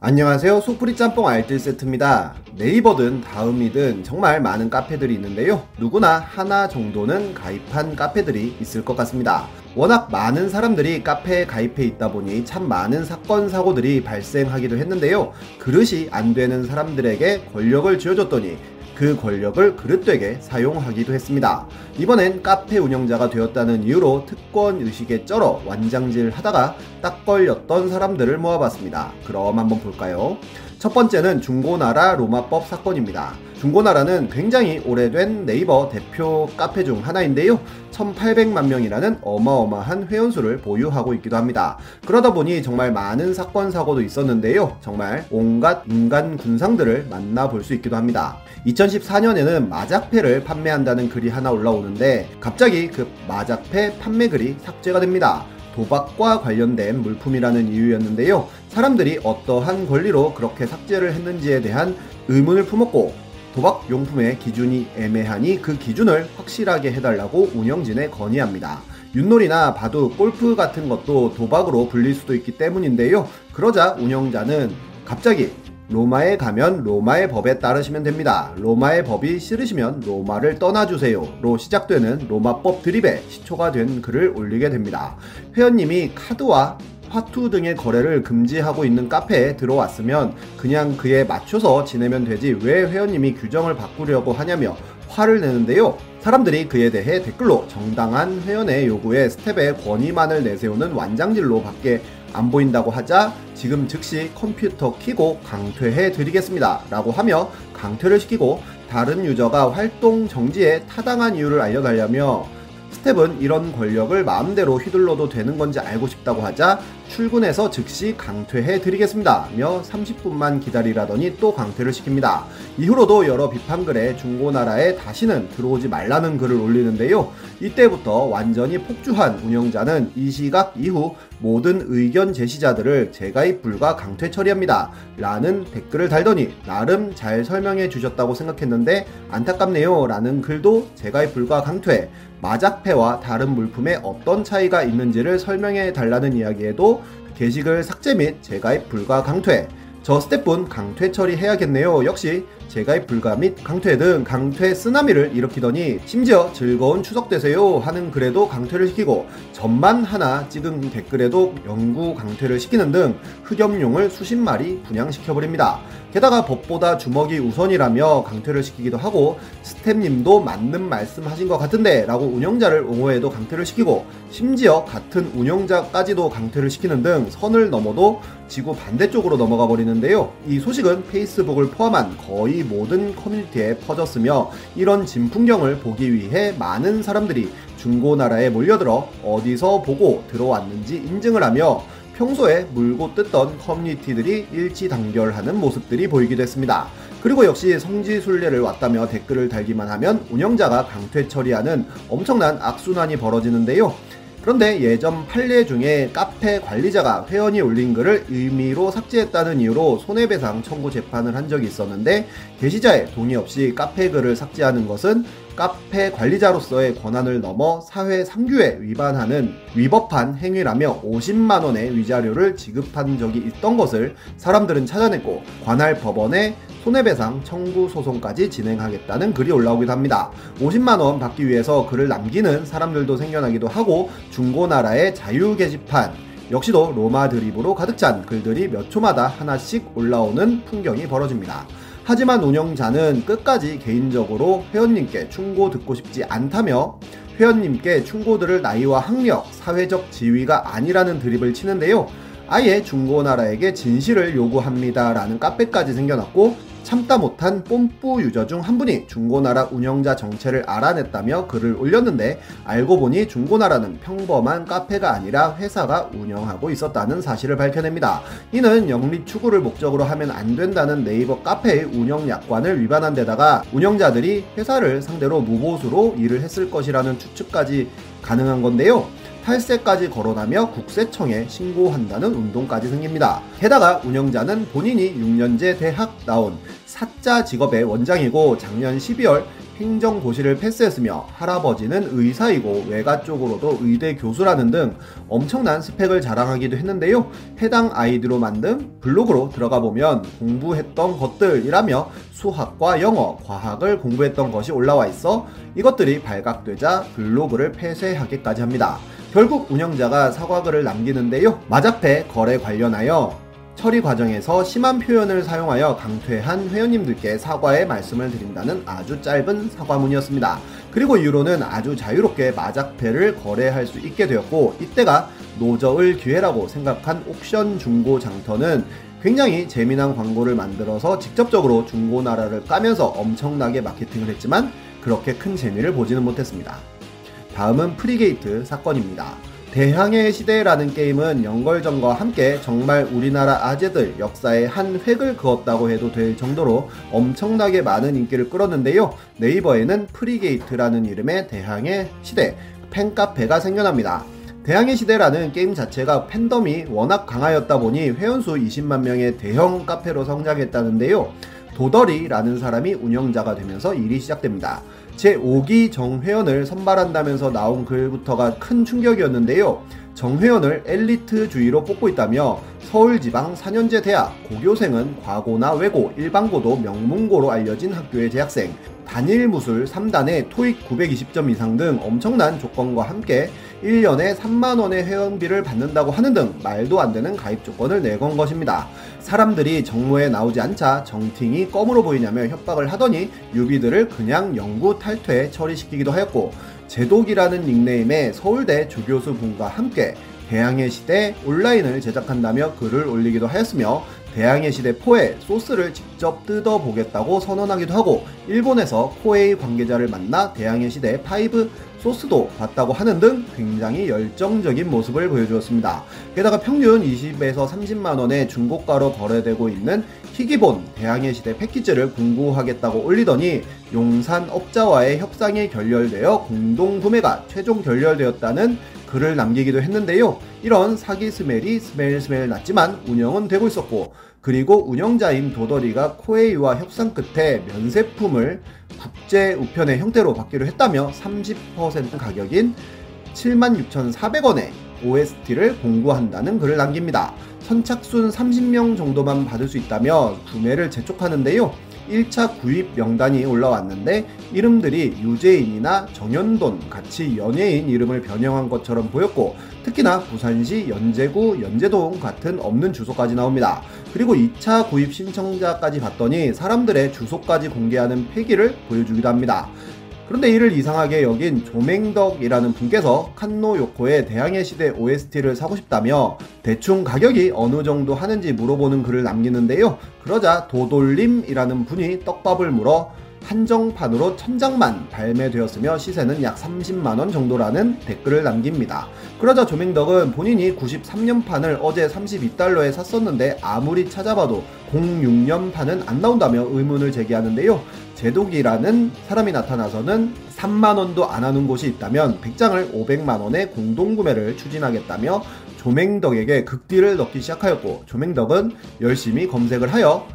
안녕하세요. 소프리 짬뽕 알뜰 세트입니다. 네이버든 다음이든 정말 많은 카페들이 있는데요. 누구나 하나 정도는 가입한 카페들이 있을 것 같습니다. 워낙 많은 사람들이 카페에 가입해 있다 보니 참 많은 사건, 사고들이 발생하기도 했는데요. 그릇이 안 되는 사람들에게 권력을 쥐어줬더니 그 권력을 그릇되게 사용하기도 했습니다. 이번엔 카페 운영자가 되었다는 이유로 특권 의식에 쩔어 완장질 하다가 딱 걸렸던 사람들을 모아봤습니다. 그럼 한번 볼까요? 첫 번째는 중고나라 로마법 사건입니다. 중고나라는 굉장히 오래된 네이버 대표 카페 중 하나인데요. 1800만 명이라는 어마어마한 회원수를 보유하고 있기도 합니다. 그러다 보니 정말 많은 사건, 사고도 있었는데요. 정말 온갖 인간 군상들을 만나볼 수 있기도 합니다. 2014년에는 마작패를 판매한다는 글이 하나 올라오는데 갑자기 그 마작패 판매 글이 삭제가 됩니다. 도박과 관련된 물품이라는 이유였는데요. 사람들이 어떠한 권리로 그렇게 삭제를 했는지에 대한 의문을 품었고 도박 용품의 기준이 애매하니 그 기준을 확실하게 해달라고 운영진에 건의합니다. 윷놀이나 바둑, 골프 같은 것도 도박으로 불릴 수도 있기 때문인데요. 그러자 운영자는 갑자기 로마에 가면 로마의 법에 따르시면 됩니다. 로마의 법이 싫으시면 로마를 떠나주세요로 시작되는 로마법 드립에 시초가 된 글을 올리게 됩니다. 회원님이 카드와 화투 등의 거래를 금지하고 있는 카페에 들어왔으면 그냥 그에 맞춰서 지내면 되지 왜 회원님이 규정을 바꾸려고 하냐며 화를 내는데요. 사람들이 그에 대해 댓글로 정당한 회원의 요구에 스텝의 권위만을 내세우는 완장질로 밖에 안 보인다고 하자 지금 즉시 컴퓨터 키고 강퇴해 드리겠습니다. 라고 하며 강퇴를 시키고 다른 유저가 활동 정지에 타당한 이유를 알려달라며 스텝은 이런 권력을 마음대로 휘둘러도 되는 건지 알고 싶다고 하자 출근해서 즉시 강퇴해 드리겠습니다. 며 30분만 기다리라더니 또 강퇴를 시킵니다. 이후로도 여러 비판글에 중고나라에 다시는 들어오지 말라는 글을 올리는데요. 이때부터 완전히 폭주한 운영자는 이 시각 이후 모든 의견 제시자들을 재가입 불가 강퇴 처리합니다. 라는 댓글을 달더니 나름 잘 설명해 주셨다고 생각했는데 안타깝네요. 라는 글도 재가입 불가 강퇴 마작패와 다른 물품에 어떤 차이가 있는지를 설명해 달라는 이야기에도 게시글 삭제 및 재가입 불가 강퇴 저 스태프분 강퇴 처리해야겠네요. 역시 재가입 불가 및 강퇴 등 강퇴 쓰나미를 일으키더니 심지어 즐거운 추석 되세요 하는 글에도 강퇴를 시키고 전만 하나 찍은 댓글에도 영구 강퇴를 시키는 등 흑염룡을 수십 마리 분양시켜버립니다. 게다가 법보다 주먹이 우선이라며 강퇴를 시키기도 하고 스탭님도 맞는 말씀 하신 것 같은데 라고 운영자를 옹호해도 강퇴를 시키고 심지어 같은 운영자까지도 강퇴를 시키는 등 선을 넘어도 지구 반대쪽으로 넘어가 버리는데요. 이 소식은 페이스북을 포함한 거의 모든 커뮤니티에 퍼졌으며 이런 진풍경을 보기 위해 많은 사람들이 중고나라에 몰려들어 어디서 보고 들어왔는지 인증을 하며 평소에 물고 뜯던 커뮤니티들이 일치단결하는 모습들이 보이기도 했습니다. 그리고 역시 성지순례를 왔다며 댓글을 달기만 하면 운영자가 강퇴 처리하는 엄청난 악순환이 벌어지는데요. 그런데 예전 판례 중에 카페 관리자가 회원이 올린 글을 의미로 삭제했다는 이유로 손해배상 청구 재판을 한 적이 있었는데 게시자의 동의 없이 카페 글을 삭제하는 것은 카페 관리자로서의 권한을 넘어 사회 상규에 위반하는 위법한 행위라며 50만 원의 위자료를 지급한 적이 있던 것을 사람들은 찾아냈고 관할 법원에 손해배상 청구 소송까지 진행하겠다는 글이 올라오기도 합니다. 50만원 받기 위해서 글을 남기는 사람들도 생겨나기도 하고 중고나라의 자유 게시판 역시도 로마 드립으로 가득 찬 글들이 몇 초마다 하나씩 올라오는 풍경이 벌어집니다. 하지만 운영자는 끝까지 개인적으로 회원님께 충고 듣고 싶지 않다며 회원님께 충고들을 나이와 학력, 사회적 지위가 아니라는 드립을 치는데요. 아예 중고나라에게 진실을 요구합니다라는 카페까지 생겨났고 참다 못한 뽐뿌 유저 중 한 분이 중고나라 운영자 정체를 알아냈다며 글을 올렸는데 알고 보니 중고나라는 평범한 카페가 아니라 회사가 운영하고 있었다는 사실을 밝혀냅니다. 이는 영리 추구를 목적으로 하면 안 된다는 네이버 카페의 운영 약관을 위반한 데다가 운영자들이 회사를 상대로 무보수로 일을 했을 것이라는 추측까지 가능한 건데요. 탈세까지 거론하며 국세청에 신고한다는 운동까지 생깁니다. 게다가 운영자는 본인이 6년제 대학 나온 사자 직업의 원장이고 작년 12월 행정고시를 패스했으며 할아버지는 의사이고 외가 쪽으로도 의대 교수라는 등 엄청난 스펙을 자랑하기도 했는데요. 해당 아이디로 만든 블로그로 들어가 보면 공부했던 것들이라며 수학과 영어, 과학을 공부했던 것이 올라와 있어 이것들이 발각되자 블로그를 폐쇄하기까지 합니다. 결국 운영자가 사과글을 남기는데요. 마자패 거래 관련하여 처리 과정에서 심한 표현을 사용하여 강퇴한 회원님들께 사과의 말씀을 드린다는 아주 짧은 사과문이었습니다. 그리고 이후로는 아주 자유롭게 마작패를 거래할 수 있게 되었고 이때가 노저을 기회라고 생각한 옥션 중고 장터는 굉장히 재미난 광고를 만들어서 직접적으로 중고나라를 까면서 엄청나게 마케팅을 했지만 그렇게 큰 재미를 보지는 못했습니다. 다음은 프리게이트 사건입니다. 대항해 시대라는 게임은 영걸전과 함께 정말 우리나라 아재들 역사에 한 획을 그었다고 해도 될 정도로 엄청나게 많은 인기를 끌었는데요. 네이버에는 프리게이트라는 이름의 대항해 시대 팬카페가 생겨납니다. 대항해 시대라는 게임 자체가 팬덤이 워낙 강하였다 보니 회원수 20만 명의 대형 카페로 성장했다는데요. 도더리라는 사람이 운영자가 되면서 일이 시작됩니다. 제5기 정회원을 선발한다면서 나온 글부터가 큰 충격이었는데요. 정회원을 엘리트주의로 뽑고 있다며 서울지방 4년제 대학 고교생은 과고나 외고, 일반고도 명문고로 알려진 학교의 재학생, 단일 무술 3단에 토익 920점 이상 등 엄청난 조건과 함께 1년에 3만원의 회원비를 받는다고 하는 등 말도 안 되는 가입 조건을 내건 것입니다. 사람들이 정모에 나오지 않자 정팅이 껌으로 보이냐며 협박을 하더니 유비들을 그냥 영구 탈퇴 처리시키기도 하였고 제독이라는 닉네임의 서울대 조교수 분과 함께 대항해 시대 온라인을 제작한다며 글을 올리기도 하였으며 대항해 시대 four의 소스를 직접 뜯어보겠다고 선언하기도 하고 일본에서 코에이 관계자를 만나 대항해 시대 5 소스도 봤다고 하는 등 굉장히 열정적인 모습을 보여주었습니다. 게다가 평균 20에서 30만원의 중고가로 거래되고 있는 희귀본 대항해 시대 패키지를 공구하겠다고 올리더니 용산 업자와의 협상이 결렬되어 공동 구매가 최종 결렬되었다는 글을 남기기도 했는데요. 이런 사기 smell이 스멜스멜 났지만 운영은 되고 있었고 그리고 운영자인 도더리가 코에이와 협상 끝에 면세품을 국제 우편의 형태로 받기로 했다며 30% 가격인 76,400원에 OST를 공구한다는 글을 남깁니다. 선착순 30명 정도만 받을 수 있다며 구매를 재촉하는데요. 1차 구입 명단이 올라왔는데 이름들이 유재인이나 정현돈 같이 연예인 이름을 변형한 것처럼 보였고 특히나 부산시 연제구 연제동 같은 없는 주소까지 나옵니다. 그리고 2차 구입 신청자까지 봤더니 사람들의 주소까지 공개하는 폐기를 보여주기도 합니다. 그런데 이를 이상하게 여긴 조맹덕이라는 분께서 칸노 요코의 대항해 시대 OST를 사고 싶다며 대충 가격이 어느 정도 하는지 물어보는 글을 남기는데요. 그러자 도돌림이라는 분이 떡밥을 물어 한정판으로 천장만 발매되었으며 시세는 약 30만원 정도라는 댓글을 남깁니다. 그러자 조맹덕은 본인이 93년판을 어제 32달러에 샀었는데 아무리 찾아봐도 06년판은 안 나온다며 의문을 제기하는데요. 제독이라는 사람이 나타나서는 3만원도 안 하는 곳이 있다면 100장을 500만원에 공동구매를 추진하겠다며 조맹덕에게 극딜을 넣기 시작하였고 조맹덕은 열심히 검색을 하여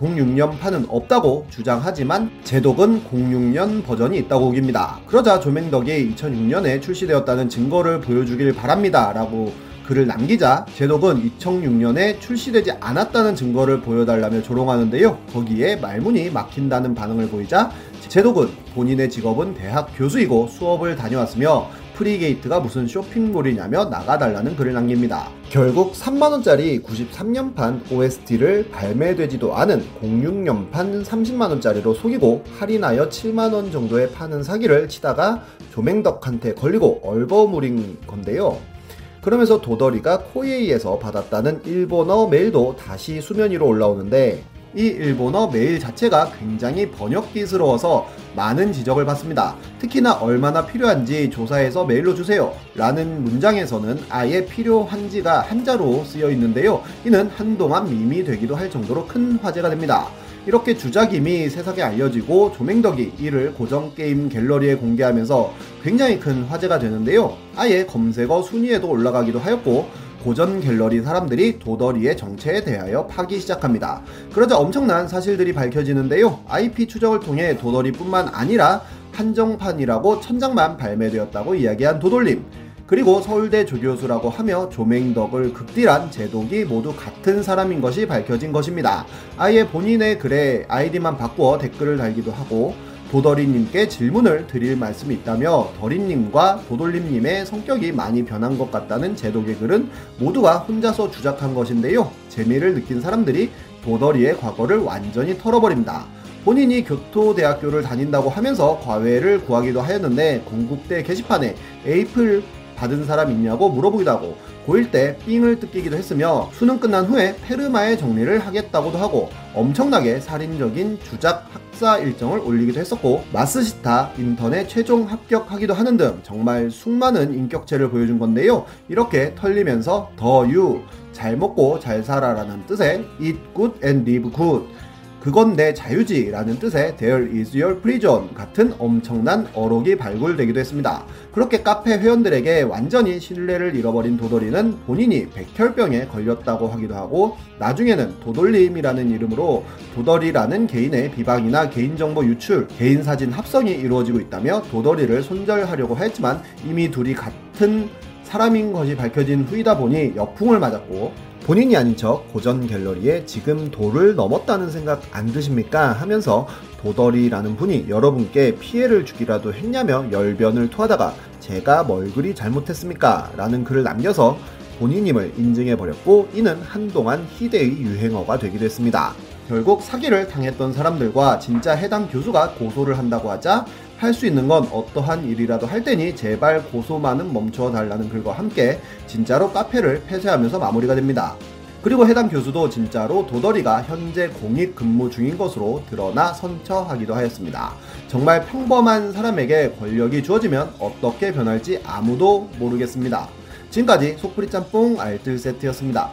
06년 판은 없다고 주장하지만 제독은 06년 버전이 있다고 우깁니다. 그러자 조맹덕이 2006년에 출시되었다는 증거를 보여주길 바랍니다. 라고 글을 남기자 제독은 2006년에 출시되지 않았다는 증거를 보여달라며 조롱하는데요. 거기에 말문이 막힌다는 반응을 보이자 제독은 본인의 직업은 대학 교수이고 수업을 다녀왔으며 프리게이트가 무슨 쇼핑몰이냐며 나가달라는 글을 남깁니다. 결국 3만원짜리 93년판 OST를 발매되지도 않은 06년판 30만원짜리로 속이고 할인하여 7만원 정도에 파는 사기를 치다가 조맹덕한테 걸리고 얼버무린 건데요. 그러면서 도더리가 코에이에서 받았다는 일본어 메일도 다시 수면 위로 올라오는데 이 일본어 메일 자체가 굉장히 번역기스러워서 많은 지적을 받습니다. 특히나 얼마나 필요한지 조사해서 메일로 주세요. 라는 문장에서는 아예 필요한지가 한자로 쓰여 있는데요. 이는 한동안 밈이 되기도 할 정도로 큰 화제가 됩니다. 이렇게 주작임이 세상에 알려지고 조맹덕이 이를 고정 게임 갤러리에 공개하면서 굉장히 큰 화제가 되는데요. 아예 검색어 순위에도 올라가기도 하였고 고전 갤러리 사람들이 도더리의 정체에 대하여 파기 시작합니다. 그러자 엄청난 사실들이 밝혀지는데요. IP 추적을 통해 도더리뿐만 아니라 한정판이라고 천장만 발매되었다고 이야기한 도돌림. 그리고 서울대 조교수라고 하며 조맹덕을 극딜한 제독이 모두 같은 사람인 것이 밝혀진 것입니다. 아예 본인의 글에 아이디만 바꾸어 댓글을 달기도 하고 도더리님께 질문을 드릴 말씀이 있다며 더리님과 도돌림님의 성격이 많이 변한 것 같다는 제독의 글은 모두가 혼자서 주작한 것인데요. 재미를 느낀 사람들이 도더리의 과거를 완전히 털어버립니다. 본인이 교토대학교를 다닌다고 하면서 과외를 구하기도 하였는데 건국대 게시판에 에이플 받은 사람 있냐고 물어보기도 하고 고1 때 삥을 뜯기기도 했으며 수능 끝난 후에 페르마의 정리를 하겠다고도 하고 엄청나게 살인적인 주작 학사 일정을 올리기도 했었고 마스시타 인턴에 최종 합격하기도 하는 등 정말 수많은 인격체를 보여준 건데요. 이렇게 털리면서 더유 잘 먹고 잘 살아라는 뜻의 eat good and live good 그건 내 자유지라는 뜻의 There is your prison 같은 엄청난 어록이 발굴되기도 했습니다. 그렇게 카페 회원들에게 완전히 신뢰를 잃어버린 도돌이는 본인이 백혈병에 걸렸다고 하기도 하고 나중에는 도돌림이라는 이름으로 도돌이라는 개인의 비방이나 개인정보 유출, 개인 사진 합성이 이루어지고 있다며 도돌이를 손절하려고 했지만 이미 둘이 같은 사람인 것이 밝혀진 후이다 보니 역풍을 맞았고 본인이 아닌 척 고전 갤러리에 지금 도를 넘었다는 생각 안 드십니까? 하면서 도더리라는 분이 여러분께 피해를 주기라도 했냐며 열변을 토하다가 제가 뭘 그리 잘못했습니까? 라는 글을 남겨서 본인임을 인증해버렸고 이는 한동안 희대의 유행어가 되기도 했습니다. 결국 사기를 당했던 사람들과 진짜 해당 교수가 고소를 한다고 하자 할 수 있는 건 어떠한 일이라도 할 테니 제발 고소만은 멈춰 달라는 글과 함께 진짜로 카페를 폐쇄하면서 마무리가 됩니다. 그리고 해당 교수도 진짜로 도더리가 현재 공익 근무 중인 것으로 드러나 선처하기도 하였습니다. 정말 평범한 사람에게 권력이 주어지면 어떻게 변할지 아무도 모르겠습니다. 지금까지 속풀이 짬뽕 알뜰 세트였습니다.